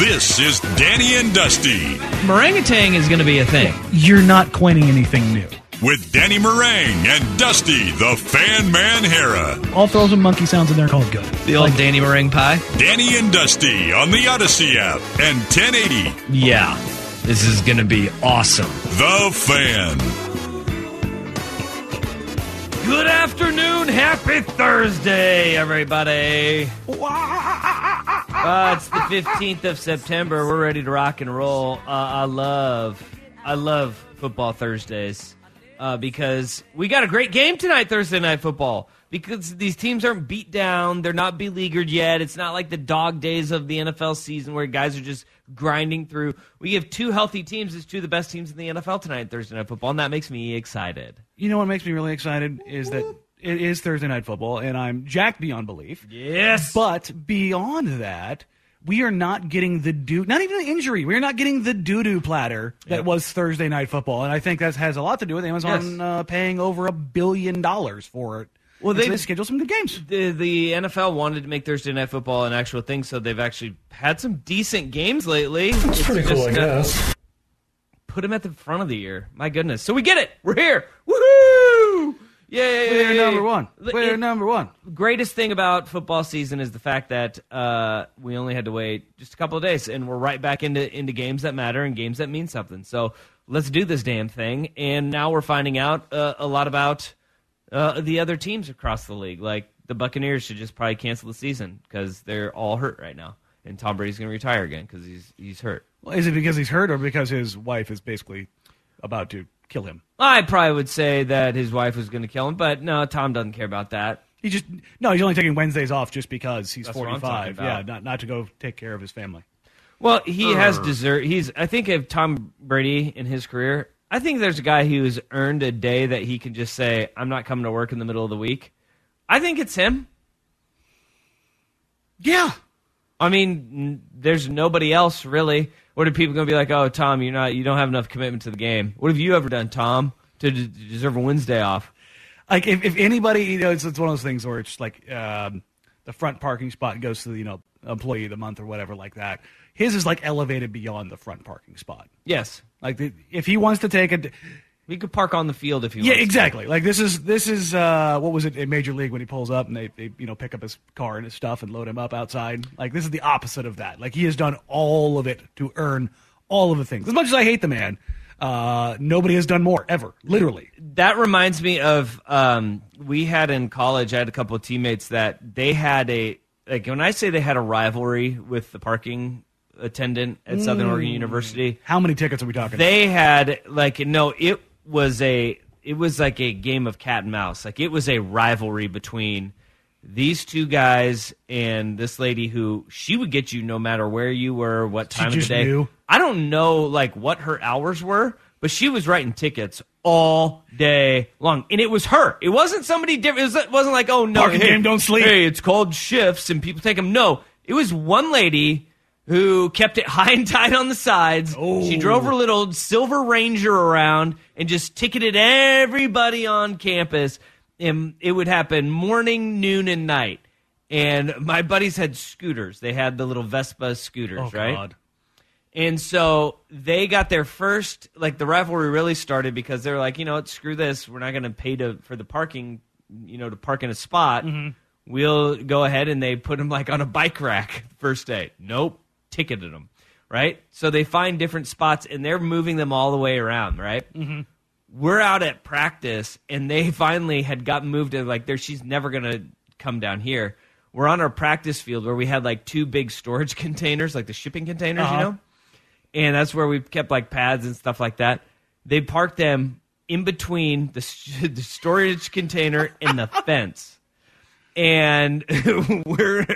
This is Danny and Dusty Orangutan is going to be a thing. You're not coining anything new. with Danny Marang and Dusty the Fan Man Harrah. I'll throw some monkey sounds in there called good. The old Danny meringue pie. Danny and Dusty on the Audacy app and 1080 Yeah, this is going to be awesome. The Fan. Good afternoon, happy Thursday, everybody. Uh, it's the fifteenth of September. We're ready to rock and roll. Uh, I love, I love football Thursdays uh, because we got a great game tonight, Thursday night football. Because these teams aren't beat down, they're not beleaguered yet. It's not like the dog days of the NFL season where guys are just grinding through. We have two healthy teams. It's two of the best teams in the NFL tonight, Thursday night football, and that makes me excited. You know what makes me really excited is that it is Thursday night football, and I'm jacked beyond belief. Yes, But beyond that, we are not getting the do not even the injury. We are not getting the doo doo platter that Yep. was Thursday night football, and I think that has a lot to do with Amazon Yes. uh, paying over a billion dollars for it. Well, And so they- they schedule some good games. the the NFL wanted to make Thursday night football an actual thing, so they've actually had some decent games lately. It's Pretty cool, I guess. Put them at the front of the year. My goodness. So we get it. We're here. Woohoo! Yay! Player number one. L- Player it- number one. greatest thing about football season is the fact that uh, we only had to wait just a couple of days, and we're right back into into games that matter and games that mean something. So let's do this damn thing. And now we're finding out uh, a lot about uh, the other teams across the league. Like the Buccaneers should just probably cancel the season because they're all hurt right now, and Tom Brady's going to retire again because he's he's hurt. Well, is it because he's hurt or because his wife is basically about to kill him? I probably would say that his wife was going to kill him, but no, Tom doesn't care about that. He just no, he's only taking Wednesdays off just because he's That's 45. Yeah, not not to go take care of his family. Well, he has deserved. He's. I think of Tom Brady in his career. I think there's a guy who's earned a day that he can just say, "I'm not coming to work in the middle of the week." I think it's him. Yeah. I mean, n- there's nobody else really. What are people going to be like? Oh, Tom, you're not. You don't have enough commitment to the game. What have you ever done, Tom, to d- deserve a Wednesday off? Like if, if anybody, you know, it's, it's one of those things where it's like um, the front parking spot goes to the you know employee of the month or whatever like that. His is like elevated beyond the front parking spot. Yes, Like the, if he wants to take a We could park on the field if he yeah wants. to. Yeah, exactly like this is this is uh, what was it in major league when he pulls up and they, they you know pick up his car and his stuff and load him up outside like this is the opposite of that like he has done all of it to earn all of the things as much as i hate the man uh, nobody has done more ever literally that reminds me of um, we had in college. I had a couple of teammates that they had a like when I say they had a rivalry with the parking attendant at Southern Oregon hmm. University. how many tickets are we talking They had like no, it was a it was like a game of cat and mouse. Like it was a rivalry between these two guys and this lady who she would get you no matter where you were, what time of the day. knew? I don't know like what her hours were, but she was writing tickets all day long, and it was her. It wasn't somebody different. It, was, wasn't like oh no, Parking hey, game, don't sleep. Hey, it's called shifts, and people take them. No, it was one lady who kept it high and tight on the sides. She drove her little silver Ranger around and just ticketed everybody on campus. And it would happen morning, noon, and night. And my buddies had scooters. They had the little Vespa scooters, oh right? god And so they got their first, like the rivalry really started because they were like, you know what, screw this. We're not going to pay to for the parking, you know, to park in a spot. Mm-hmm. we'll go ahead and they put them like on a bike rack first day. Nope, ticketed them. Right, so they find different spots and they're moving them all the way around. Right, mm-hmm. we're out at practice and they finally had gotten moved to like there. She's never gonna come down here. We're on our practice field where we had like two big storage containers, like the shipping containers, Uh-huh. you know, and that's where we kept like pads and stuff like that. They parked them in between the, the storage container and the fence and we're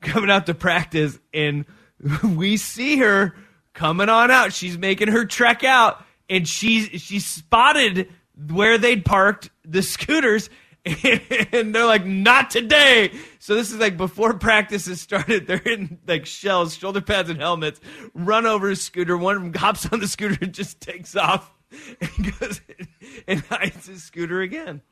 coming out to practice and we see her coming on out she's making her trek out and she's she spotted where they'd parked the scooters and they're like not today so this is like before practice has started they're in like shells shoulder pads and helmets run over a scooter one of them hops on the scooter and just takes off and goes and hides his scooter again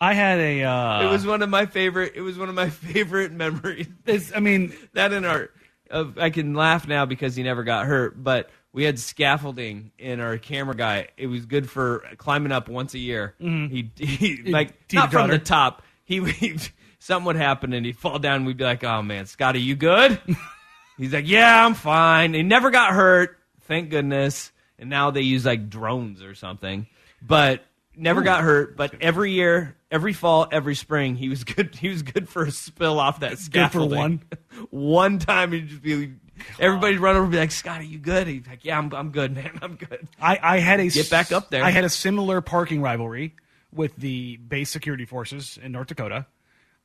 I had a. Uh, it was one of my favorite. It was one of my favorite memories. It's, I mean, That in our, of I can laugh now because he never got hurt. But we had scaffolding in our camera guy. It was good for climbing up once a year. He, he like not from the top. He, he something would happen and he'd fall down. and We'd be like, "Oh man, Scotty, you good?" He's like, "Yeah, I'm fine." He never got hurt, thank goodness. And now they use like drones or something, but never got hurt. But every year, every fall, every spring, he was good. He was good for a spill off that Good for scaffolding. one? one time, he'd just be. Everybody'd run over and be like, "Scotty, you good?" He's like, "Yeah, I'm, I'm good, man. I'm good." I, I had a Get back up there. I had a similar parking rivalry with the base security forces in North Dakota.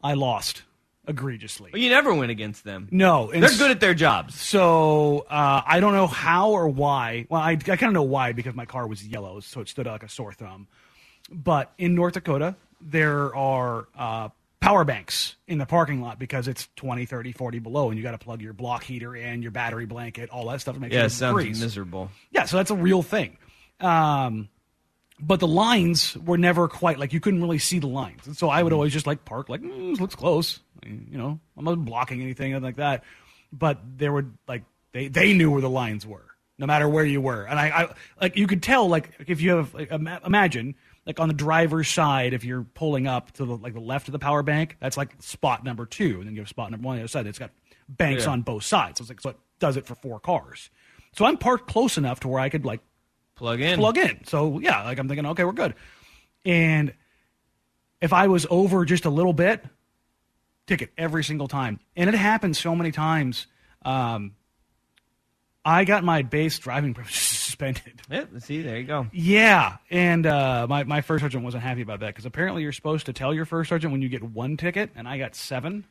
I lost egregiously. But you never win against them. No, they're good at their jobs. So uh, I don't know how or why. Well, I, I kind of know why because my car was yellow, so it stood out like a sore thumb. But in North Dakota, there are uh, power banks in the parking lot because it's 20, 30, 40 below, and you got to plug your block heater and your battery blanket, all that stuff to make Yeah, sure it sounds breathes. miserable. Yeah, so that's a real thing. Um, but the lines were never quite like you couldn't really see the lines, and so I would Mm-hmm. always just like park like mm, this looks close. You know, I'm not blocking anything nothing like that. But there would like they they knew where the lines were, no matter where you were, and I, I like you could tell like if you have like, imagine like on the driver's side if you're pulling up to the like the left of the power bank, that's like spot number two, and then you have spot number one on the other side. It's got banks Yeah. on both sides, so it's like so it does it for four cars. So I'm parked close enough to where I could like Plug in. plug in. So yeah, like I'm thinking, okay, we're good. And if I was over just a little bit, ticket every single time. And it happened so many times. Um, I got my base driving privilege suspended. Yeah, see, there you go. Yeah, and uh, my my first sergeant wasn't happy about that because apparently you're supposed to tell your first sergeant when you get one ticket, and I got seven.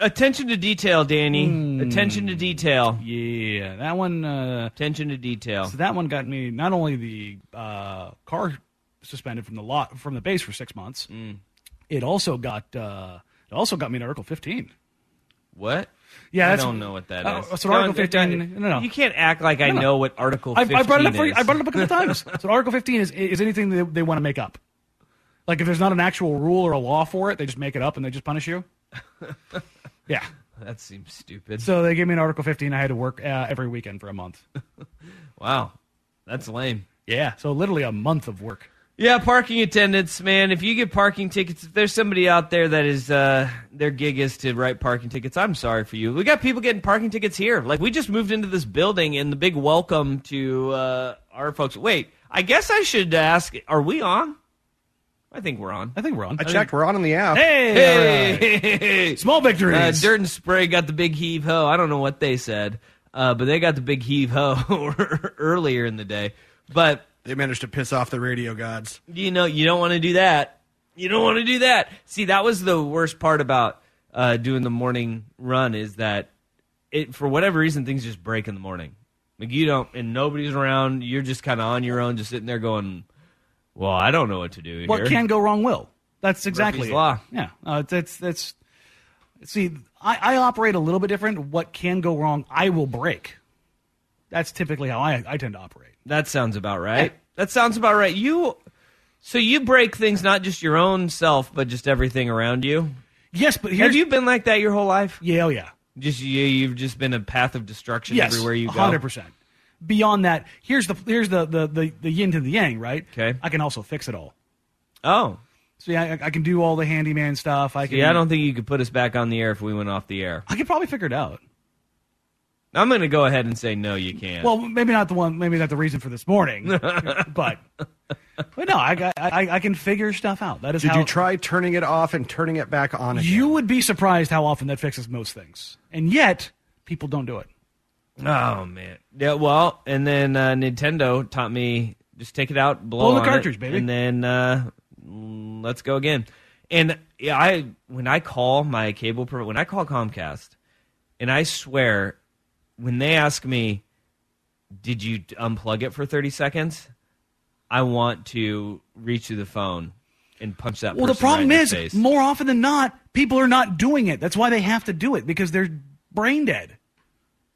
Attention to detail, Danny. Hmm. Attention to detail. Yeah, that one. Uh, Attention to detail. So that one got me not only the uh, car suspended from the lot from the base for six months. It also got uh, it also got me to Article 15. What? Yeah, I don't know what that uh, is. so Article 15 don't- no, no. You can't act like I No, no. know what Article I, 15 I brought it up for you. is. I brought it up a couple times. So Article 15 is is anything they, they want to make up. Like if there's not an actual rule or a law for it, they just make it up and they just punish you. yeah. That seems stupid. So they gave me an Article 15. I had to work uh, every weekend for a month. wow. That's lame. Yeah. So literally a month of work. Yeah, parking attendants, man. If you get parking tickets, if there's somebody out there that is uh, their gig is to write parking tickets, I'm sorry for you. We got people getting parking tickets here. Like we just moved into this building, and the big welcome to uh, our folks. Wait, I guess I should ask: Are we on? I think we're on. I think we're on. I checked. We're on in the app. Hey, all right. Hey, small victories. Uh, Dirt and Spray got the big heave ho. I don't know what they said, uh, but they got the big heave ho earlier in the day. But They managed to piss off the radio gods. you know, you don't want to do that. You don't want to do that. See, that was the worst part about uh, doing the morning run is that it for whatever reason things just break in the morning. Like you don't, and nobody's around. You're just kind of on your own, just sitting there going, "Well, I don't know what to do what here." can go wrong will. That's exactly Murphy's. Law. Yeah, uh, it's, it's it's see, I, I operate a little bit different. What can go wrong, I will break. That's typically how I, I tend to operate. That sounds about right. That sounds about right. You, so you break things, not just your own self, but just everything around you. Yes, but here's Have you been like that your whole life? yeah, oh yeah, Just you, you've just been a path of destruction yes, everywhere you go. hundred percent. Beyond that, here's the here's the, the the the yin to the yang, right? Okay. I can also fix it all. Oh, See, I, I can do all the handyman stuff. I can. Yeah, I don't think you could put us back on the air if we went off the air. I could probably figure it out. I'm going to go ahead and say no, you can't. Well, maybe not the one. Maybe not the reason for this morning, but but no, I, I I can figure stuff out. That is Did how you try turning it off and turning it back on again? You would be surprised how often that fixes most things, and yet people don't do it. oh man, yeah. Well, and then uh, Nintendo taught me just take it out, blow, Blow the on it, cartridge, baby. and then uh, let's go again. And yeah, I when I call my cable pro, when I call Comcast, and I swear, when they ask me, "Did you unplug it for 30 seconds?" I want to reach through the phone and punch that. Well, the problem right is, the more often than not, people are not doing it. That's why they have to do it because they're brain dead.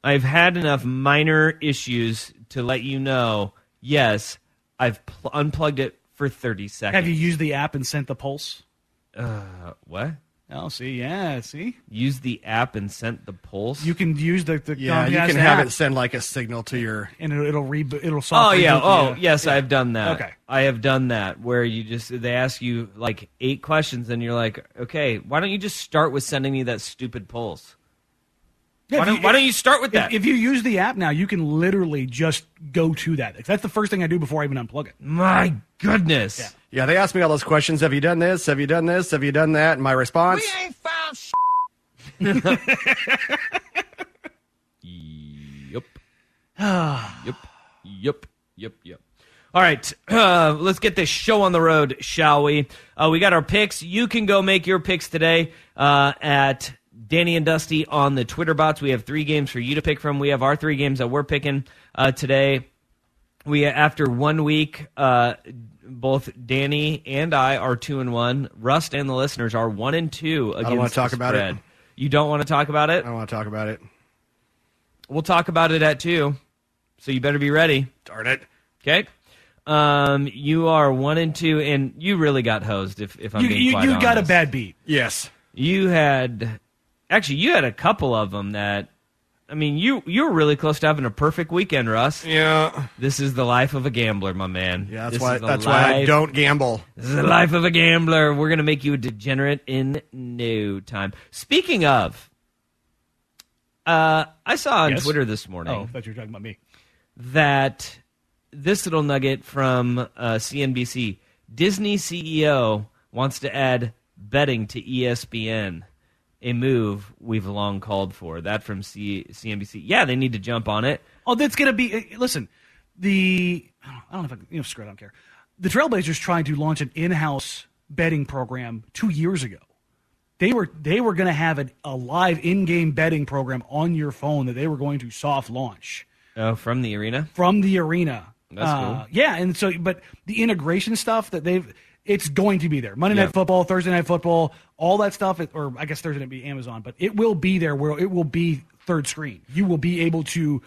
I've had enough minor issues to let you know. Yes, I've pl- unplugged it for 30 seconds. Have you used the app and sent the pulse? Uh, what? Oh, see, yeah, see, Use the app and sent the pulse. you can use the, the yeah, you Comcast can have app, it send like a signal to your. and it'll, it'll reboot. It'll Oh soft yeah. reboot Oh the- yes, yeah. I've done that. Okay. I have done that where you just they ask you like eight questions and you're like, okay, why don't you just start with sending me that stupid pulse? Yeah, why if don't Why don't you start with If, that? if you use the app now, you can literally just go to that. That's the first thing I do before I even unplug it. My goodness. Yeah, they ask me all those questions. Have you done this? Have you done this? Have you done that? And my response, We ain't found sh- Yep. yep. Yep. Yep. Yep. All right, uh, let's get this show on the road, shall we? Uh, we got our picks. You can go make your picks today uh, at Danny and Dusty on the Twitter bots. We have three games for you to pick from. We have our three games that we're picking uh, today. We after one week, uh, both Danny and I are two and one. Rust and the listeners are one and two against wanna talk the about it. You don't want to talk about it? I don't want to talk about it. We'll talk about it at two, so you better be ready. Darn it. Okay. Um, you are one and two, and you really got hosed. If if I'm You, being you, quite you got a bad beat. Yes. You had actually you had a couple of them that. I mean, you you were really close to having a perfect weekend, Russ. Yeah. This is the life of a gambler, my man. Yeah, that's This why. is the That's why I don't gamble. This is the life of a gambler. We're gonna make you a degenerate in no time. Speaking of, uh, I saw on Yes? Twitter this morning. Oh, I thought you were talking about me. that this little nugget from uh, CNBC Disney CEO wants to add betting to ESPN, a move we've long called for. That from C- CNBC. Yeah, they need to jump on it. Oh, that's gonna be. uh, Listen, the I don't, know if I you know, screw it, I don't care. The Trailblazers tried to launch an in-house betting program two years ago. They were they were going to have a, a live in-game betting program on your phone that they were going to soft launch Oh, from the arena. from the arena. That's Uh, cool. Yeah, and so but the integration stuff that they've it's going to be there. Monday Yeah. Night Football, Thursday Night Football, all that stuff, or I guess Thursday Night be Amazon, but it will be there where it will be third screen. You will be able to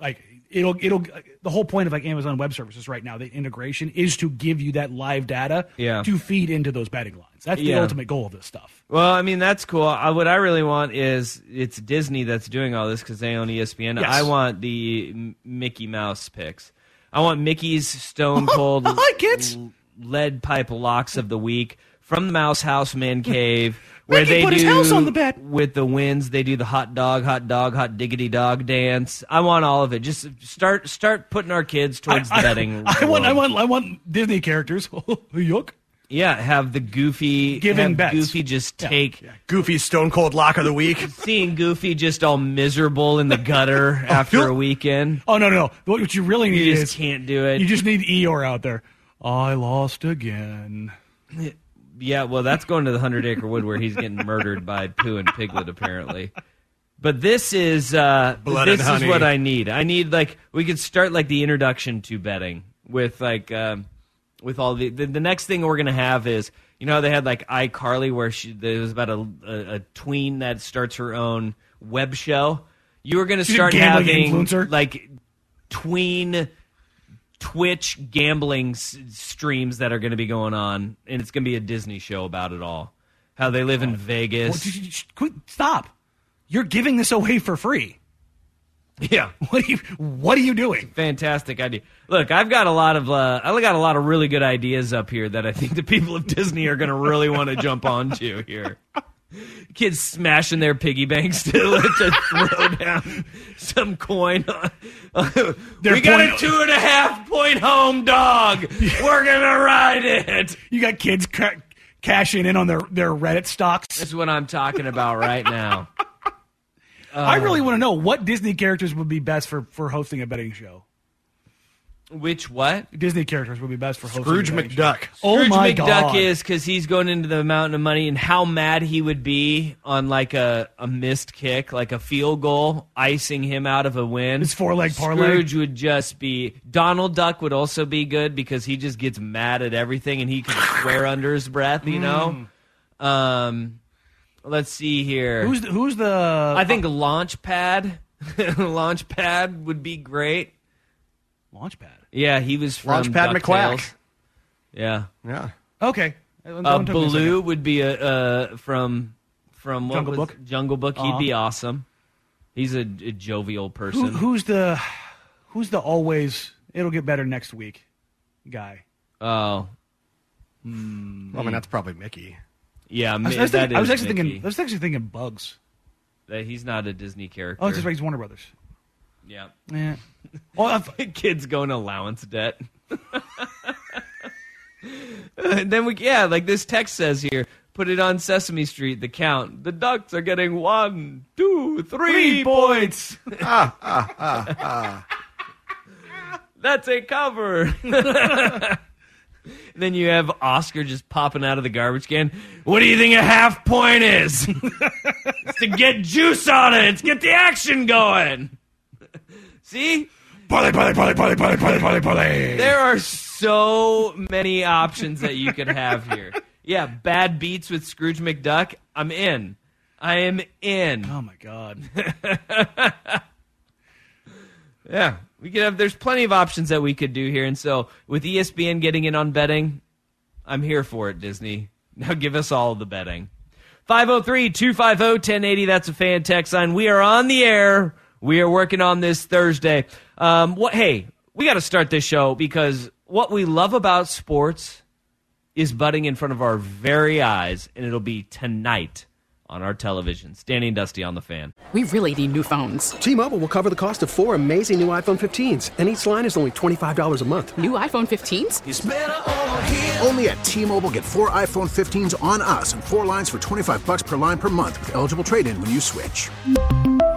like it'll it'll the whole point of like Amazon Web Services right now, the integration is to give you that live data Yeah. to feed into those betting lines. That's the Yeah. ultimate goal of this stuff. Well, I mean that's cool. I, what I really want is it's Disney that's doing all this because they own ESPN. Yes. I want the Mickey Mouse picks. I want Mickey's Stone Cold Hi, kids. l- lead pipe locks of the week from the Mouse House Man Cave. Where Mickey they put do his house on the bet. with the winds. They do the hot dog, hot dog, hot diggity dog dance. I want all of it. Just start start putting our kids towards the betting. I, want I want I want Disney characters. Yuck. yeah. Have the Goofy Giving bets. Goofy just Yeah. take Goofy Stone Cold Lock of the Week. seeing Goofy just all miserable in the gutter after a weekend. Oh no no no! What what you really need You is just can't do it. You just need Eeyore out there. I lost again. yeah, well, that's going to the Hundred Acre Wood where he's getting murdered by Pooh and Piglet, apparently. But this is uh, Blood this and is what I need. I need like we could start like the introduction to betting with like um, with all the, the the next thing we're gonna have is you know how they had like iCarly where she there was about a, a, a tween that starts her own web show. You were gonna She's a start gambling having influencer? like tween Twitch gambling s- streams that are going to be going on, and it's going to be a Disney show about it all. How they live in Well, Vegas. just- just- quit- stop! You're giving this away for free. Yeah. What are you What are you doing? Fantastic idea. Look, I've got a lot of uh, I got a lot of really good ideas up here that I think the people of Disney are going to really want to jump onto here. Kids smashing their piggy banks to, to throw down some coin. we got a two and a half point home dog. We're gonna ride it. You got kids ca- cashing in on their their Reddit stocks. That's what I'm talking about right now. I really um, want to know what Disney characters would be best for for hosting a betting show. Which what? Disney characters would be best for hosting Scrooge a betting show. McDuck. Oh Scrooge my McDuck god! is because he's going into the mountain of money, and how mad he would be on like a, a missed kick, like a field goal, icing him out of a win. His four-leg parlay. Scrooge would just be. Donald Duck would also be good because he just gets mad at everything and he can swear under his breath. You know. Um, let's see here. who's the, who's the? I think Launchpad. Launchpad would be great. Launchpad. Yeah, he was from Launchpad DuckTales. McQuack. Yeah. Yeah. Okay. Uh, one a second. Baloo would be a uh, from from what Jungle was- Book? Jungle Book. Uh-huh. He'd be awesome. He's a, a jovial person. Who, who's the who's the always it'll get better next week guy? oh, Well, I mean, that's probably Mickey. yeah, I was, I was that thinking, I was actually Mickey. thinking I was actually thinking Bugs. that he's not a Disney character. Oh, it's just right. He's Warner Brothers. Yeah, Yeah. Well, kids going allowance debt. and then we, yeah, like this text says here. Put it on Sesame Street. The count. The Ducks are getting one, two, three, Three points. That's a cover. Then you have Oscar just popping out of the garbage can. What do you think a half point is? it's to get juice on it. It's get the action going. See? Polly, polly, polly, polly, polly, polly, polly, polly. There are so many options that you could have here. Yeah, bad beats with Scrooge McDuck. I'm in. I am in. oh my god. Yeah, we could have. There's plenty of options that we could do here, and so with ESPN getting in on betting, I'm here for it. Disney, now give us all the betting. 503-250-1080. That's a fan text line. We are on the air. We are working on this Thursday. Um, what? Hey, we got to start this show because what we love about sports is butting in front of our very eyes, and it'll be tonight on our television. Standing Dusty on the fan. We really need new phones. T-Mobile will cover the cost of four amazing new iPhone 15s, and each line is only $25 a month. New iPhone 15s? Only at T-Mobile get four iPhone 15s on us and four lines for 25 bucks per line per month with eligible trade-in when you switch.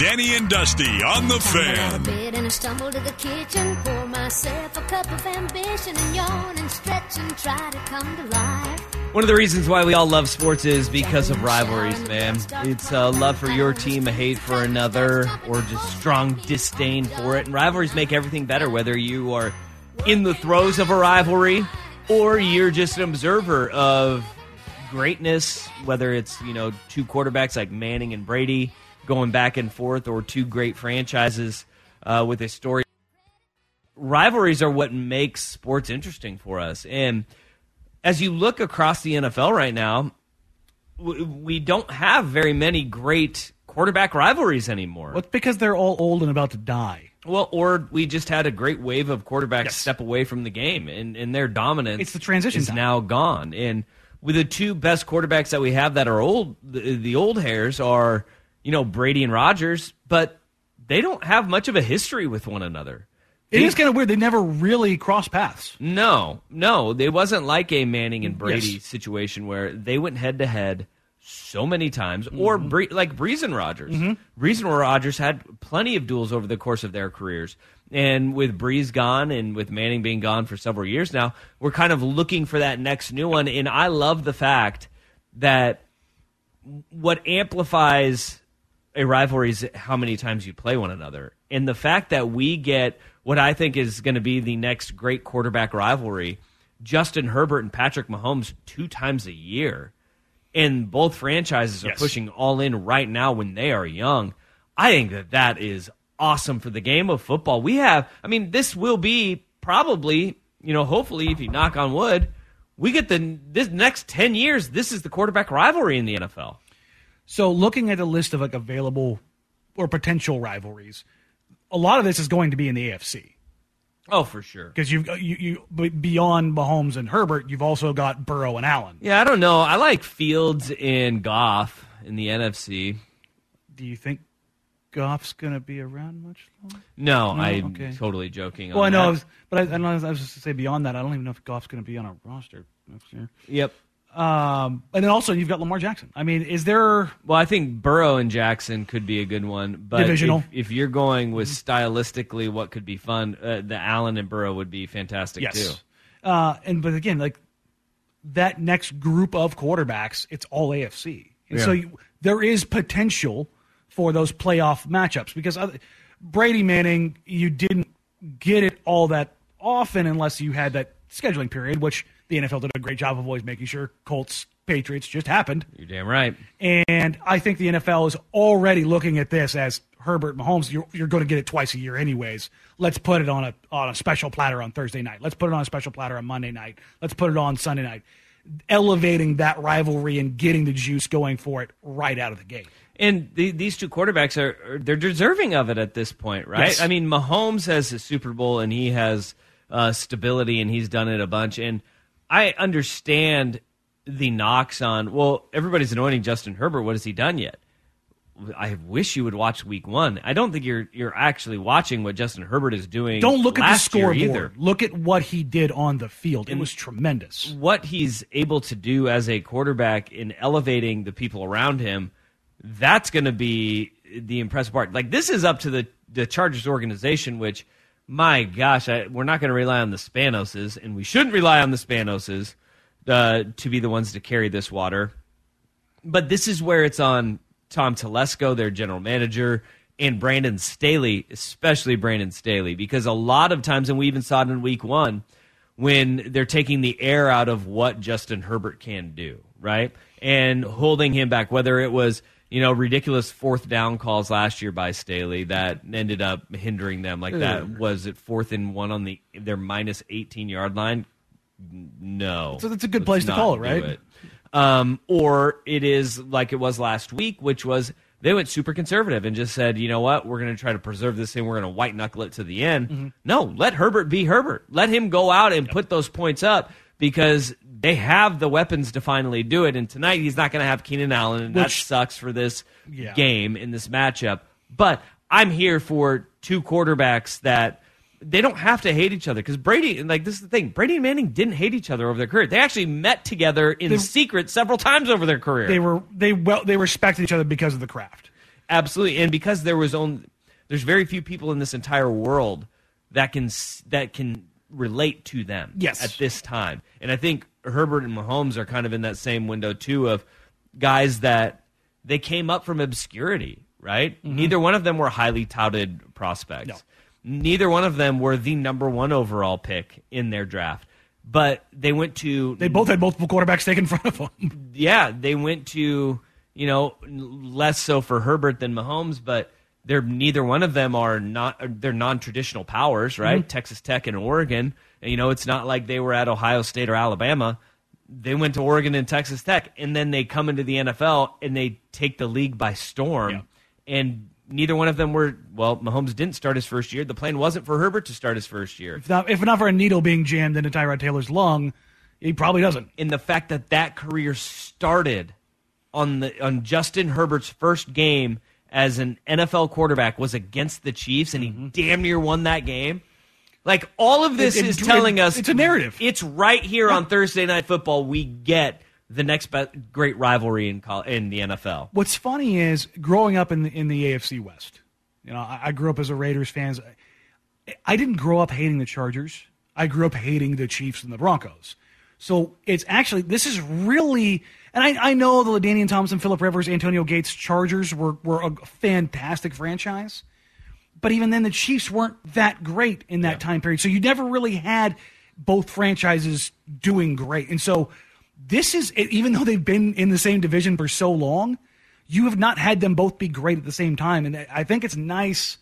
Danny and Dusty on the fan. bed and I stumble to the kitchen, pour myself a cup of ambition and yawn and stretch and try to come to life. One of the reasons why we all love sports is because of rivalries, man. It's a love for your team, a hate for another, or just strong disdain for it. And rivalries make everything better, whether you are in the throes of a rivalry or you're just an observer of greatness, whether it's, you know, two quarterbacks like Manning and Brady going back and forth, or two great franchises uh, with a story. Rivalries are what makes sports interesting for us. And as you look across the NFL right now, we don't have very many great quarterback rivalries anymore. Well, it's because they're all old and about to die. Well, or we just had a great wave of quarterbacks step away from the game, and, and their dominance. It's the transition is time. now gone, and with the two best quarterbacks that we have that are old, the, the old hairs are you know Brady and Rodgers, but they don't have much of a history with one another. It is kind of weird. They never really cross paths. No, no, it wasn't like a Manning and Brady Yes. situation where they went head to head so many times, or Mm-hmm. Bre- like Brees and Rodgers. Brees and Rodgers had plenty of duels over the course of their careers, and with Brees gone and with Manning being gone for several years now, we're kind of looking for that next new one. And I love the fact that what amplifies a rivalry is how many times you play one another. And the fact that we get what I think is going to be the next great quarterback rivalry, Justin Herbert and Patrick Mahomes two times a year. And both franchises are Yes. pushing all in right now when they are young. I think that that is awesome for the game of football. We have, I mean, this will be probably, you know, hopefully, if you knock on wood, we get the this next 10 years, this is the quarterback rivalry in the NFL. So, looking at a list of like available or potential rivalries, a lot of this is going to be in the AFC Oh, for sure. because you've you, you beyond Mahomes and Herbert, you've also got Burrow and Allen. Yeah, I don't know. I like Fields and Goff in the NFC. Do you think Goff's going to be around much longer? No, No? I'm Okay. totally joking. Well, I know, I was, but I, I, know, I was just to say beyond that, I don't even know if Goff's going to be on a roster next year. Yep. Um, and then also you've got Lamar Jackson. I mean, is there? Well, I think Burrow and Jackson could be a good one, but Divisional. If, if you're going with stylistically what could be fun, uh, the Allen and Burrow would be fantastic Yes. too. Uh, and but again, like that next group of quarterbacks, it's all AFC, and Yeah. so you, there is potential for those playoff matchups because other, Brady Manning, you didn't get it all that often unless you had that scheduling period, which the NFL did a great job of always making sure Colts Patriots just happened. You're damn right. And I think the NFL is already looking at this as Herbert Mahomes. You're, you're going to get it twice a year, anyways. Let's put it on a on a special platter on Thursday night. Let's put it on a special platter on Monday night. Let's put it on Sunday night. Elevating that rivalry and getting the juice going for it right out of the gate. And the, these two quarterbacks are, are they're deserving of it at this point, right? Yes. I mean, Mahomes has a Super Bowl and he has uh, stability and he's done it a bunch. And I understand the knocks on. Well, everybody's anointing Justin Herbert. What has he done yet? I wish you would watch Week One. I don't think you're you're actually watching what Justin Herbert is doing. Don't look at the scoreboard. either. Look at what he did on the field. It was tremendous. what he's able to do as a quarterback in elevating the people around him, that's going to be the impressive part. Like this is up to the the Chargers organization, which, my gosh, I, we're not going to rely on the Spanoses, and we shouldn't rely on the Spanoses uh, to be the ones to carry this water. But this is where it's on Tom Telesco, their general manager, and Brandon Staley, especially Brandon Staley, because a lot of times, and we even saw it in week one, when they're taking the air out of what Justin Herbert can do, right? And holding him back, whether it was, you know, ridiculous fourth down calls last year by Staley that ended up hindering them. Like that was it fourth and one on the their minus 18 yard line? No. So that's a good place to call it, right? it. Um, or it is like it was last week, which was they went super conservative and just said, you know what, we're going to try to preserve this thing. We're going to white knuckle it to the end. Mm-hmm. No, let Herbert be Herbert. Let him go out and put those points up because they have the weapons to finally do it. And tonight he's not going to have Keenan Allen, and that Which- sucks for this Yeah. game in this matchup. But I'm here for two quarterbacks that they don't have to hate each other because Brady, like this is the thing, Brady and Manning didn't hate each other over their career. They actually met together in They- secret several times over their career. They were they well they respected each other because of the craft. Absolutely, and because there was only there's very few people in this entire world that can that can relate to them. Yes. at this time, and I think Herbert and Mahomes are kind of in that same window too of guys that they came up from obscurity. Right, Mm-hmm. neither one of them were highly touted prospects. Neither one of them were the number one overall pick in their draft, but they went to They both had multiple quarterbacks taken in front of them. yeah, they went to you know less so for Herbert than Mahomes, but they're neither one of them are not they're non-traditional powers, right? Mhm. Texas Tech and Oregon. You know, it's not like they were at Ohio State or Alabama. they went to Oregon and Texas Tech, and then they come into the NFL and they take the league by storm. And neither one of them were. Well, Mahomes didn't start his first year. The plan wasn't for Herbert to start his first year. If not, if not for a needle being jammed into Tyrod Taylor's lung, he probably doesn't. In the fact that that career started on the on Justin Herbert's first game as an NFL quarterback was against the Chiefs, and he mm-hmm. damn near won that game. Like all of this It- it- is telling it- us it's a narrative. It's right here on Thursday Night Football. We get the next great rivalry in in the NFL. What's funny is growing up in the, in the AFC West. You know, I, I grew up as a Raiders fan. I didn't grow up hating the Chargers. I grew up hating the Chiefs and the Broncos. So it's actually this is really, and I, I know the LaDainian Tomlinson, Philip Rivers, Antonio Gates Chargers were were a fantastic franchise, but even then the Chiefs weren't that great in that time period. So you never really had both franchises doing great, and so this is even though they've been in the same division for so long, you have not had them both be great at the same time, and I think it's nice.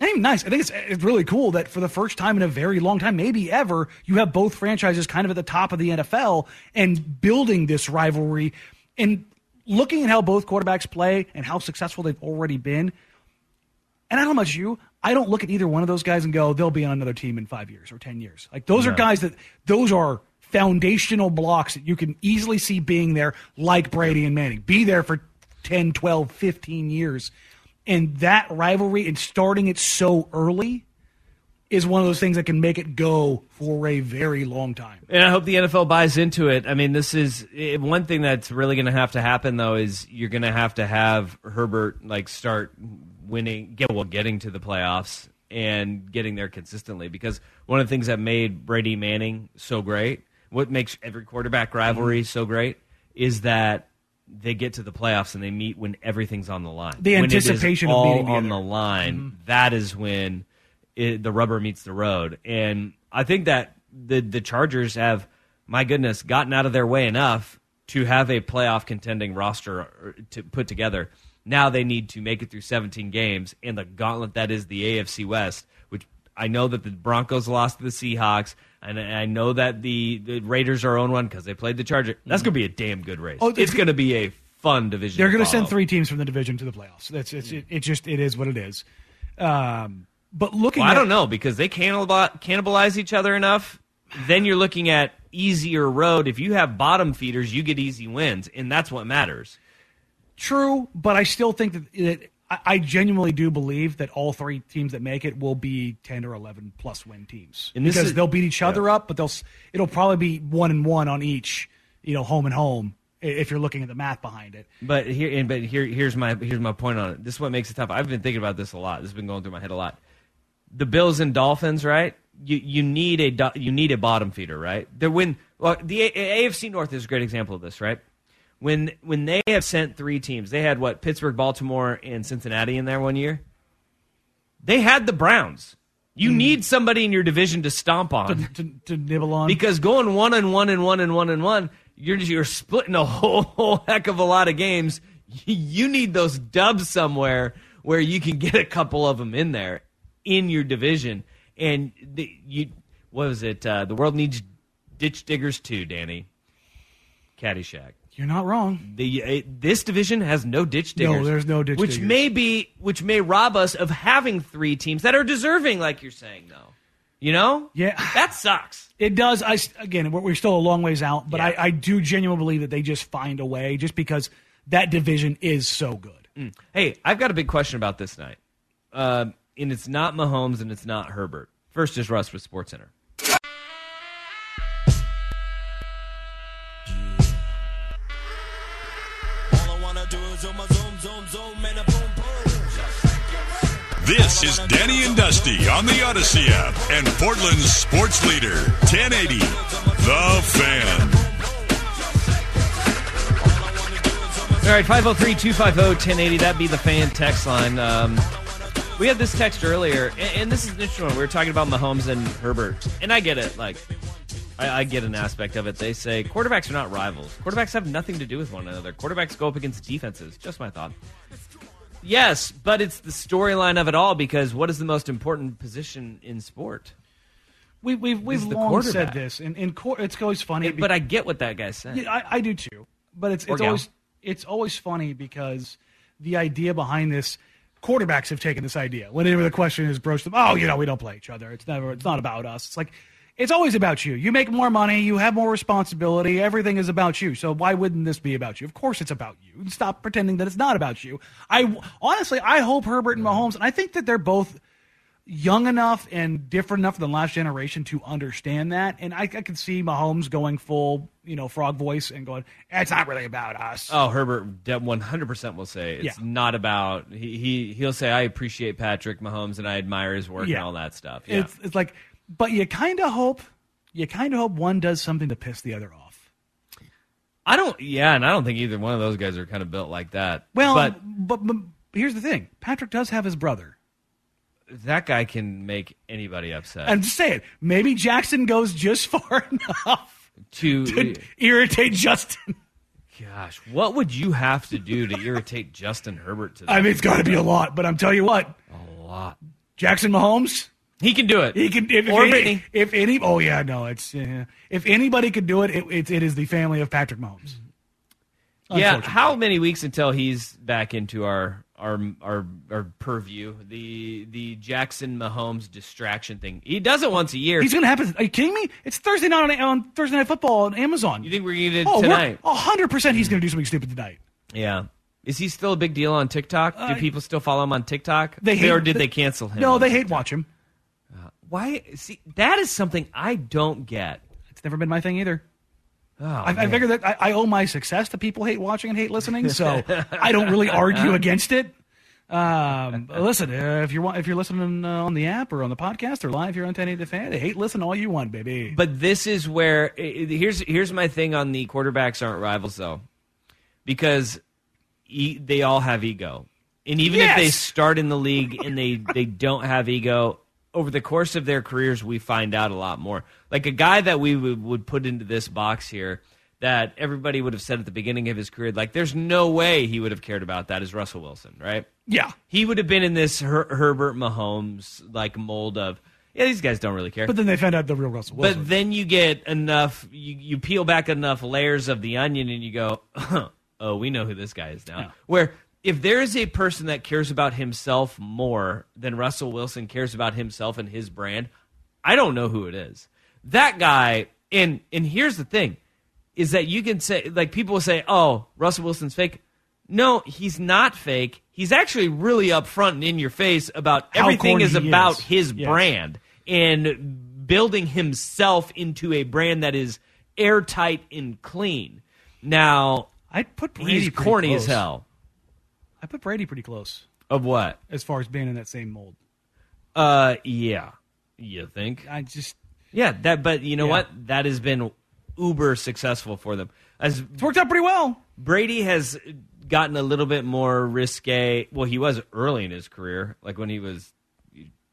Not even nice. I think it's it's really cool that for the first time in a very long time, maybe ever, you have both franchises kind of at the top of the NFL and building this rivalry and looking at how both quarterbacks play and how successful they've already been. And I don't know about you, I don't look at either one of those guys and go, they'll be on another team in five years or ten years. Like those are guys that those are foundational blocks that you can easily see being there, like Brady and Manning. Be there for 10, 12, 15 years. And that rivalry and starting it so early is one of those things that can make it go for a very long time. And I hope the NFL buys into it. I mean, this is eh, one thing that's really going to have to happen, though, is you're going to have to have Herbert like start winning, get well, getting to the playoffs and getting there consistently. Because one of the things that made Brady Manning so great, what makes every quarterback rivalry so great, is that they get to the playoffs and they meet when everything's on the line. The When it is anticipation of all meeting on the line. Mm-hmm. that is when it, the rubber meets the road. And I think that the the Chargers have, my goodness, gotten out of their way enough to have a playoff contending roster to put together. Now they need to make it through 17 games and the gauntlet that is the AFC West, I know that the Broncos lost to the Seahawks, and I know that the, the Raiders are on one because they played the Chargers. That's going to be a damn good race. Oh, it's it's- going to be a fun division. They're going to send three teams from the division to the playoffs. That's it's, it, it just it is what it is. Um, but looking, Well, I don't know because they cannibalize, cannibalize each other enough. Then you're looking at easier road. If you have bottom feeders, you get easy wins, and that's what matters. True, but I still think that, that I, I genuinely do believe that all three teams that make it will be ten or eleven plus win teams And this because is- they'll beat each other up, but they'll it'll probably be one and one on each, you know, home and home if you're looking at the math behind it. But here, and but here, here's my here's my point on it. This is what makes it tough. I've been thinking about this a lot. This has been going through my head a lot. The Bills and Dolphins, right? You you need a you need a bottom feeder, right? The when well, the A- AFC North is a great example of this, right? When when they have sent three teams, they had what Pittsburgh, Baltimore, and Cincinnati in there one year. They had the Browns. You need somebody in your division to stomp on To, to, to nibble on because going one and one and one and one and one, you're you're splitting a whole, whole heck of a lot of games. You need those dubs somewhere where you can get a couple of them in there in your division. And the, you, what was it? Uh, the world needs ditch diggers too, Danny. Caddyshack. You're not wrong. The uh, this division has no ditch diggers. No, there's no ditch which diggers. may be which may rob us of having three teams that are deserving, like you're saying, though. You know, Yeah, that sucks. It does. I again, we're, we're still a long ways out, but I, I do genuinely believe that they just find a way, just because that division is so good. Mm. Hey, I've got a big question about this night, uh, and it's not Mahomes and it's not Herbert. First is Russ with SportsCenter. This is Danny and Dusty on the Audacy app and Portland's sports leader, 1080, The Fan. All right, 503 250 1080. That'd be the fan text line. Um, we had this text earlier, and, and this is an interesting one. We were talking about Mahomes and Herbert, and I get it. Like, I, I get an aspect of it. They say quarterbacks are not rivals. Quarterbacks have nothing to do with one another. Quarterbacks go up against defenses. Just my thought. Yes, but it's the storyline of it all because what is the most important position in sport? We, we've we've the long said quarterback. this, and in court, it's always funny. But I get what that guy said. Yeah, I, I do too. But it's Or it's gal. always it's always funny because the idea behind this quarterbacks have taken this idea. Whenever the question is broached, oh, you know, we don't play each other. It's never. It's not about us. It's like it's always about you. You make more money. You have more responsibility. Everything is about you. So why wouldn't this be about you? Of course, it's about you. Stop pretending that it's not about you. I honestly, I hope Herbert and Mahomes, and I think that they're both young enough and different enough than the last generation to understand that. And I, I could see Mahomes going full, you know, frog voice and going, "It's not really about us." Oh, Herbert one hundred percent will say it's Yeah. not about he, he he'll say I appreciate Patrick Mahomes and I admire his work Yeah. and all that stuff. Yeah. It's it's like, but you kind of hope, you kind of hope one does something to piss the other off. I don't yeah, and I don't think either one of those guys are kind of built like that. Well, but but, but here's the thing: Patrick does have his brother. that guy can make anybody upset. I'm just saying, maybe Jackson goes just far enough to, to irritate Justin. gosh, what would you have to do to irritate Justin Herbert to I mean, it's got to be a lot, but I'm telling you what, a lot. Jackson Mahomes. He can do it. He can. If, Or if, any, if any, oh yeah, no, it's uh, if anybody could do it, it, it, it is the family of Patrick Mahomes. Yeah, how many weeks until he's back into our our our, our purview? The the Jackson Mahomes distraction thing. He does it once a year. He's going to happen. Are you kidding me? It's Thursday night on, on Thursday Night Football on Amazon. you think we're gonna it oh, tonight? hundred percent, he's going to do something stupid tonight. Yeah. Is he still a big deal on TikTok? Do Uh, people still follow him on TikTok? They hate, or did they cancel him? No, they hate TikTok? watch him. Why? See, that is something I don't get. It's never been my thing either. Oh, I, I figure that I, I owe my success to people hate watching and hate listening, so I don't really argue against it. Um, listen, uh, if you're if you're listening uh, on the app or on the podcast or live here on 1080 The Fan, hate listen all you want, baby. But this is where here's here's my thing on the quarterbacks aren't rivals though, because e- they all have ego, and even if they start in the league and they they don't have ego over the course of their careers, we find out a lot more. Like a guy that we would, would put into this box here. That everybody would have said at the beginning of his career, like, there's no way he would have cared about that is Russell Wilson, right? yeah, He would have been in this Her- Herbert Mahomes like mold of, yeah, these guys don't really care. but then they found out the real Russell Wilson. But then you get enough, you, you peel back enough layers of the onion and you go, oh, we know who this guy is now. Yeah. Where if there is a person that cares about himself more than Russell Wilson cares about himself and his brand, I don't know who it is. That guy, and and here's the thing, is that you can say like people will say, oh, Russell Wilson's fake. No, he's not fake. He's actually really upfront and in your face about How everything is about is. his Yes. brand and building himself into a brand that is airtight and clean. Now, I'd put Brady he's corny as hell. I put Brady pretty close Of what? as far as being in that same mold. Uh, yeah. You think? I just Yeah, that. But you know Yeah. what? That has been uber successful for them. As it's worked out pretty well. Brady has gotten a little bit more risque. Well, he was early in his career, like when he was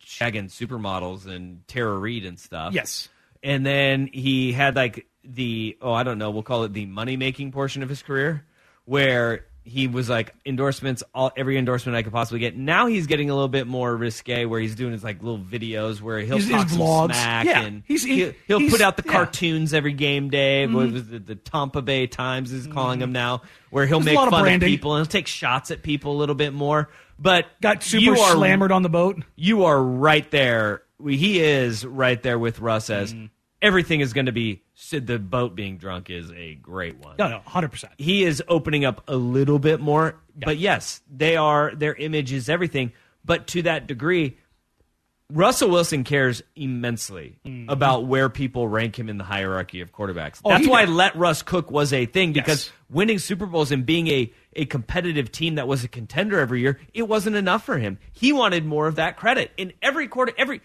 shagging supermodels and Tara Reid and stuff. Yes. And then he had like the oh I don't know we'll call it the money making portion of his career where he was like endorsements all every endorsement I could possibly get. Now he's getting a little bit more risque where he's doing his like little videos where he'll His- talk his some vlogs. smack Yeah. and He's- he- he'll, he'll he's- put out the yeah. cartoons every game day. What Mhm. was the, the Tampa Bay Times is calling him now, where he'll There's make lot of fun of people and he'll take shots at people a little bit more. But Got super are, slammered on the boat. You are right there. He is right there with Russ as Mm-hmm. Everything is going to be. Sid, The boat being drunk is a great one. No, no, hundred percent. He is opening up a little bit more, but yes, they are. Their image is everything, but to that degree, Russell Wilson cares immensely about where people rank him in the hierarchy of quarterbacks. Mm-hmm. Oh, That's why does. let Russ cook was a thing because Yes. winning Super Bowls and being a, a competitive team that was a contender every year, it wasn't enough for him. He wanted more of that credit. In every quarter every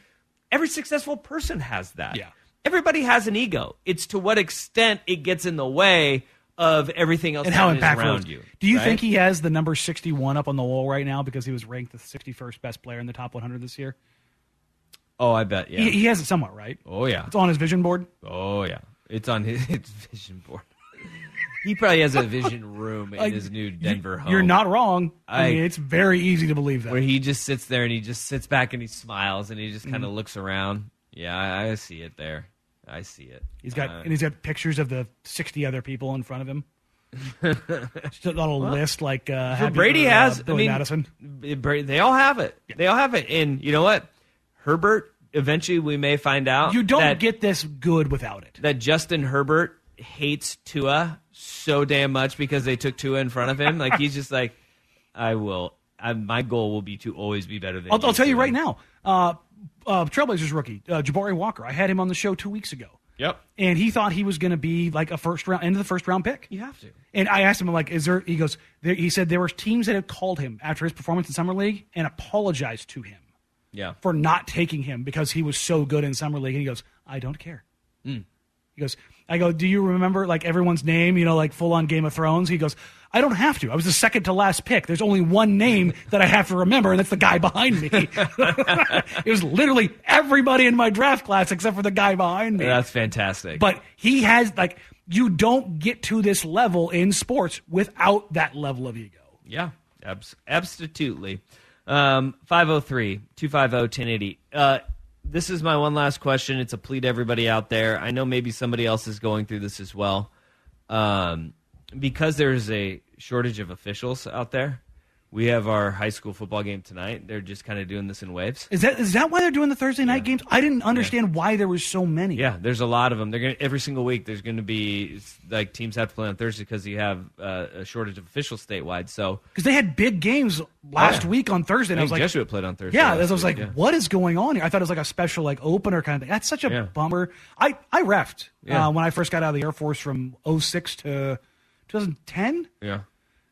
every successful person has that. Yeah. Everybody has an ego. It's to what extent it gets in the way of everything else and how impactful around you. Do you right? think he has the number 61 up on the wall right now because he was ranked the 61st best player in the top 100 this year? Oh, I bet. Yeah. He, he has it somewhat, right? oh yeah. It's on his vision board. Oh yeah, it's on his, his vision board. he probably has a vision room in Like, his new Denver home. You're not wrong. I, I- mean, it's very easy to believe that. where he just sits there and he just sits back and he smiles and he just kind of mm-hmm. looks around. Yeah, I, I see it there. I see it. He's got Uh, and he's got pictures of the sixty other people in front of him. Just a little Well, list like uh, So Brady for, uh, has. Billy I mean, Madison. They all have it. They all have it. And you know what? Herbert. Eventually, we may find out You don't that, get this good without it. that Justin Herbert hates Tua so damn much because they took Tua in front of him. like he's just like, I will. I, my goal will be to always be better than. I'll, I'll tell you right now. Uh, uh, Trailblazers rookie uh, Jabari Walker. I had him on the show two weeks ago, Yep. and he thought he was going to be like a first round, end of the first round pick. You have to. And I asked him, like, is there? He goes, there, he said there were teams that had called him after his performance in summer league and apologized to him Yeah. for not taking him because he was so good in summer league. And he goes, I don't care. Mm. He goes, I go, do you remember like everyone's name? You know, like full on Game of Thrones. He goes, I don't have to. I was the second to last pick. There's only one name that I have to remember, and that's the guy behind me. it was literally everybody in my draft class except for the guy behind me. That's fantastic. But he has like you don't get to this level in sports without that level of ego. Yeah, abs- absolutely. Um, 503-250-1080. Uh, this is my one last question. It's a plea to everybody out there. I know maybe somebody else is going through this as well. Um, because there's a shortage of officials out there, we have our high school football game tonight. They're just kind of doing this in waves. Is that is that why they're doing the Thursday night games? I didn't understand why there was so many. Yeah, there's a lot of them. They're going every single week. There's going to be like teams have to play on Thursday because you have uh, a shortage of officials statewide. So Because they had big games last Yeah. week on Thursday, and I, I was like, Jesuit played on Thursday Yeah, I was like, week, yeah. what is going on here? I thought it was like a special like opener kind of thing. That's such a Yeah. bummer. I I refed Yeah. uh, when I first got out of the Air Force from 06 to 2010. yeah.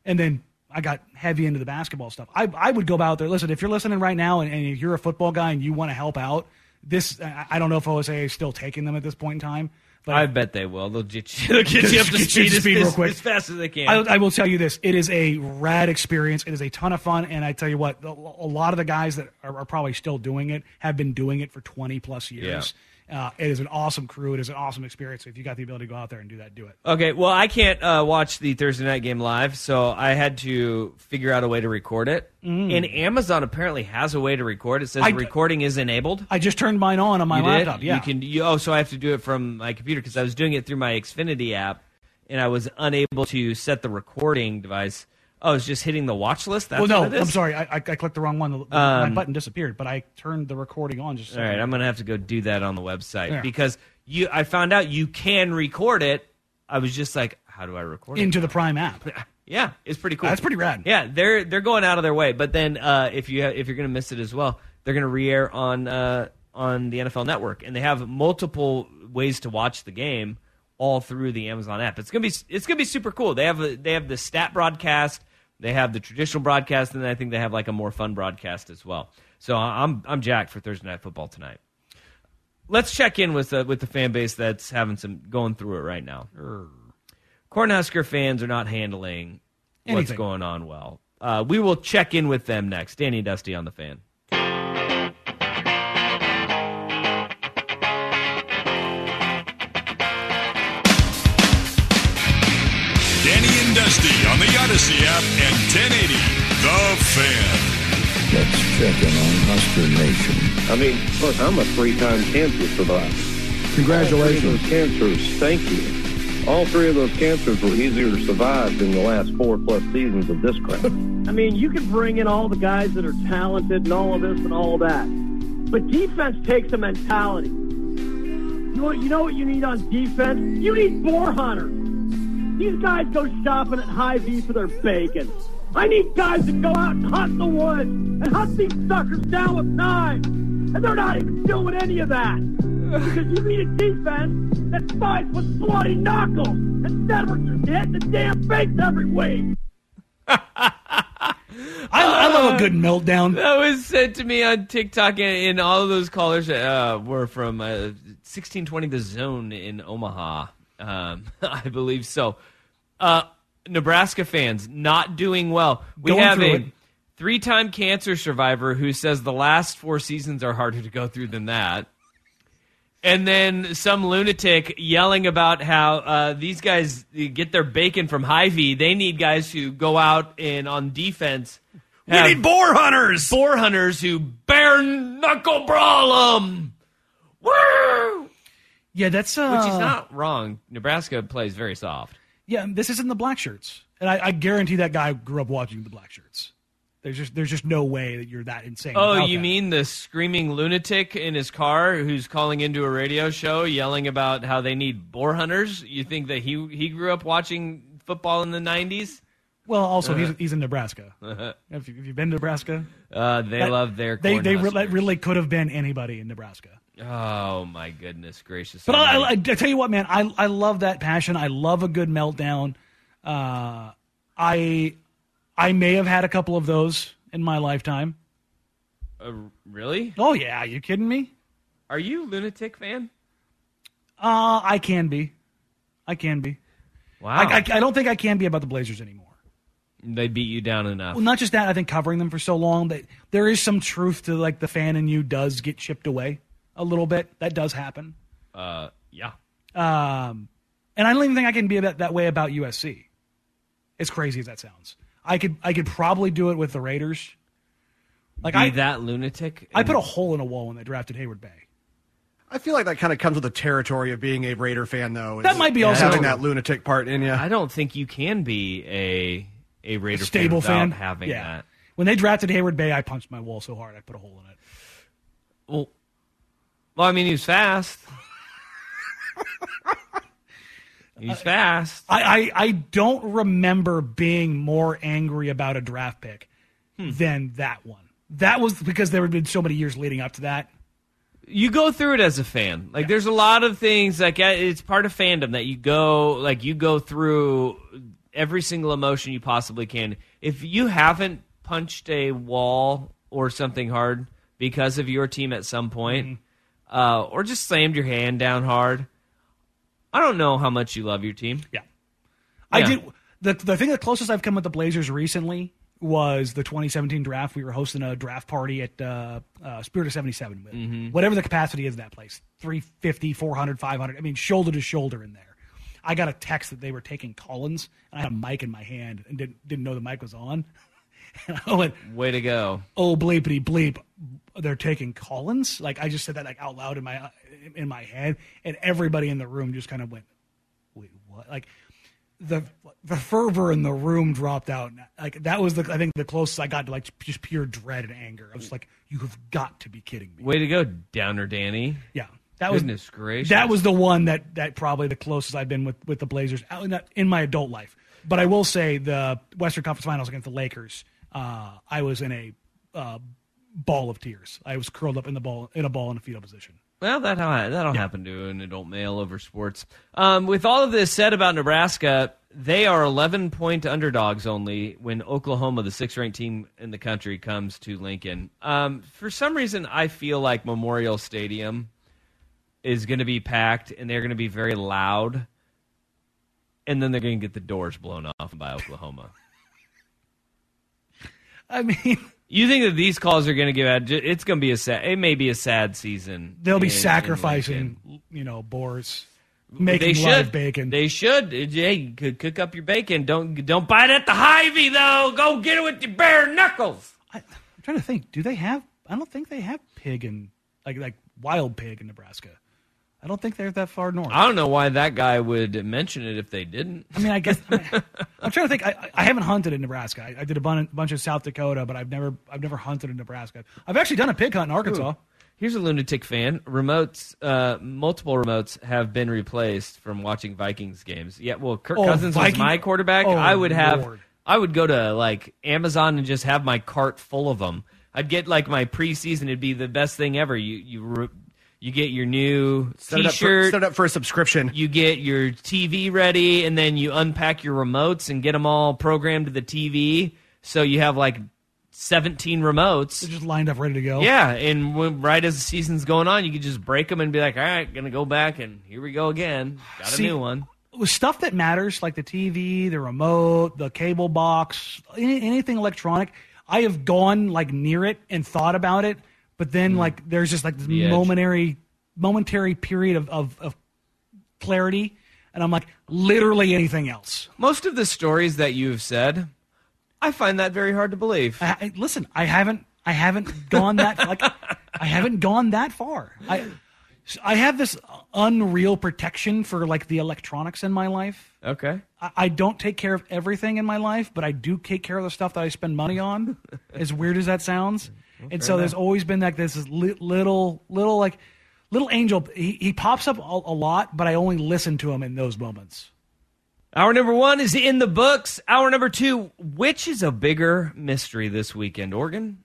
and then I got heavy into the basketball stuff. I, I would go out there. Listen, if you're listening right now and, and you're a football guy and you want to help out, this I, I don't know if OSA is still taking them at this point in time. But I bet they will. They'll get you, they'll get you up to speed, as, real quick. as fast as they can. I, I will tell you this: it is a rad experience. It is a ton of fun, and I tell you what, a, lot of the guys that are, are probably still doing it have been doing it for 20 plus years. Uh, it is an awesome crew. It is an awesome experience. So if you got the ability to go out there and do that, do it. okay, well, I can't uh, watch the Thursday night game live, so I had to figure out a way to record it. Mm. And Amazon apparently has a way to record. It says I- recording is enabled. I just turned mine on on my you did? laptop. Yeah, You can. You, oh, so I have to do it from my computer because I was doing it through my Xfinity app, and I was unable to set the recording device. Oh, it's just hitting the watch list. That's well, no, it? I'm sorry. I, I, I clicked the wrong one. The- my Um, button disappeared, but I turned the recording on. Just a All right. I'm gonna have to go do that on the website Yeah. because you. I found out you can record it. I was just like, how do I record it? into the Prime app. Yeah, it's pretty cool. That's pretty rad. Yeah, they're they're going out of their way. But then uh, if you if you're gonna miss it as well, they're gonna re-air on uh, on the NFL Network, and they have multiple ways to watch the game all through the Amazon app. It's gonna be it's gonna be super cool. They have a, they have the stat broadcast, they have the traditional broadcast, and then I think they have like a more fun broadcast as well. So I'm I'm jacked for Thursday night football tonight. Let's check in with the, with the fan base that's having some going through it right now. Cornhusker fans are not handling what's going on well. Uh, we will check in with them next. Danny and Dusty on the fan. On Husker Nation. I mean, look, I'm a three-time cancer survivor. Congratulations. All three of those cancers, thank you. All three of those cancers were easier to survive than the last four-plus seasons of this crap. I mean, you can bring in all the guys that are talented and all of this and all of that, but defense takes a mentality. You know, you know what you need on defense? You need boar hunters. These guys go shopping at Hy-Vee for their bacon. I need guys that go out and hunt the woods and hunt these suckers down with knives. And they're not even doing any of that. Because you need a defense that fights with bloody knuckles instead of just hitting the damn face every week. I, I love a good meltdown. That was sent to me on TikTok, and, and all of those callers uh, were from uh, 1620 The Zone in Omaha, um, I believe so. Uh, Nebraska fans not doing well. We Going have a it. three-time cancer survivor who says the last four seasons are harder to go through than that. And then some lunatic yelling about how uh, these guys get their bacon from Hy-Vee. They need guys who go out and on defense. We need boar hunters. Boar hunters who bare knuckle brawl them. Woo! Yeah, that's uh, Which is not wrong. Nebraska plays very soft. Yeah, this isn't the black shirts, and I, I guarantee that guy grew up watching the black shirts. There's just there's just no way that you're that insane. Oh, you that. mean the screaming lunatic in his car who's calling into a radio show yelling about how they need boar hunters? You think that he he grew up watching football in the 90s? Well, also Uh-huh. he's, he's in Nebraska. have, you, have you been to Nebraska? Uh, they That- love their They they really, really could have been anybody in Nebraska. Oh my goodness gracious! But I, I. I tell you what, man, I I love that passion. I love a good meltdown. Uh, I I may have had a couple of those in my lifetime. Uh, really? Oh yeah, you kidding me? Are you a lunatic fan? Uh, I can be. I can be. Wow. I, I, I don't think I can be about the Blazers anymore. They beat you down enough. Well, not just that. I think covering them for so long that there is some truth to like the fan in you does get chipped away a little bit. That does happen. Uh, yeah. Um, and I don't even think I can be that, that way about USC. As crazy as that sounds, I could I could probably do it with the Raiders. Like Be I that lunatic. I put a hole in a wall when they drafted Heyward-Bey. I feel like that kind of comes with the territory of being a Raider fan, though. That might be also having that lunatic part in you. I don't think you can be a a Raider Stable fan fan, having yeah. that. When they drafted Heyward-Bey, I punched my wall so hard I put a hole in it. Well, well, I mean, he was fast. He's fast. I, I, I don't remember being more angry about a draft pick Hmm. than that one. That was because there had been so many years leading up to that. you go through it as a fan. Like there's a lot of things like uh, it's part of fandom that you go like you go through every single emotion you possibly can. If you haven't punched a wall or something hard because of your team at some point, uh, or just slammed your hand down hard, I don't know how much you love your team. Yeah. I Yeah. did the the thing the closest I've come with the Blazers recently was the 2017 draft. We were hosting a draft party at uh, uh, Spirit of 77 with Mhm. whatever the capacity is of that place 350, 400, 500. I mean, shoulder to shoulder in there. I got a text that they were taking Collins, and I had a mic in my hand and didn't, didn't know the mic was on. Oh, and I went, Way to go. oh bleepity bleep. They're taking collins? Like i just said that like out loud in my in my head and everybody in the room just kind of went wait what? Like the the fervor in the room dropped out. Like that was the i think the closest i got to like just pure dread and anger. I was like you have got to be kidding me. Way to go, Downer Danny. yeah. That was Goodness gracious. that was the one that that probably the closest i've been with with the blazers in, that- in my adult life. But i will say the western conference finals against the lakers uh i was in a uh ball of tears i was curled up in the ball in a ball in a fetal position Well, that that'll happen to an adult male over sports. Um, with all of this said about Nebraska, they are 11 point underdogs only when Oklahoma, the sixth ranked team in the country, comes to Lincoln. Um, for some reason, I feel like Memorial Stadium is going to be packed and they're going to be very loud, and then they're going to get the doors blown off by Oklahoma. I mean You think that these calls are going to give out? It's going to be a sad. It may be a sad season. they'll be in- in sacrificing Lincoln. you know boars making they should. live bacon They should. Hey, cook up your bacon. Don't don't bite at the Hy-Vee though. Go get it with your bare knuckles. i'm trying to think do they have i don't think they have pig in like like wild pig in nebraska i don't think they're that far north I don't know why that guy would mention it if they didn't. I mean, I guess I am trying to think. I, I haven't hunted in Nebraska. I, I did a bun- bunch of South Dakota, but I've never I've never hunted in Nebraska. I've actually done a pig hunt in Arkansas. Ooh. Here's a lunatic fan. Remotes, uh, multiple remotes have been replaced from watching Vikings games. Yeah, well, Kirk Oh, Cousins Viking- was my quarterback. Oh, I would have, Lord. I would go to like Amazon and just have my cart full of them. I'd get like my preseason. It'd be the best thing ever. You you re- you get your new Set it, up for, T-shirt. set it up for a subscription. you get your TV ready, and then you unpack your remotes and get them all programmed to the TV. So you have like 17 remotes. They're just lined up, ready to go. Yeah, and when, right as the season's going on, you can just break them and be like, "All right, gonna go back and here we go again. Got a See, new one." With stuff that matters, like the TV, the remote, the cable box, any, anything electronic, I have gone like near it and thought about it, but then like there's just like this Hmm. The edge. momentary, momentary period of, of, of clarity, and I'm like literally anything else. Most of the stories that you've said, I find that very hard to believe. I, I- listen, I haven't, I haven't gone that like, I haven't gone that far. I, I have this unreal protection for like the electronics in my life. Okay. I, I don't take care of everything in my life, but I do take care of the stuff that I spend money on. as weird as that sounds, and so fair there's always been like this little, little like little angel. He, he pops up a, a lot, but I only listen to him in those moments. Hour number one is in the books. Hour number two, which is a bigger mystery this weekend, Oregon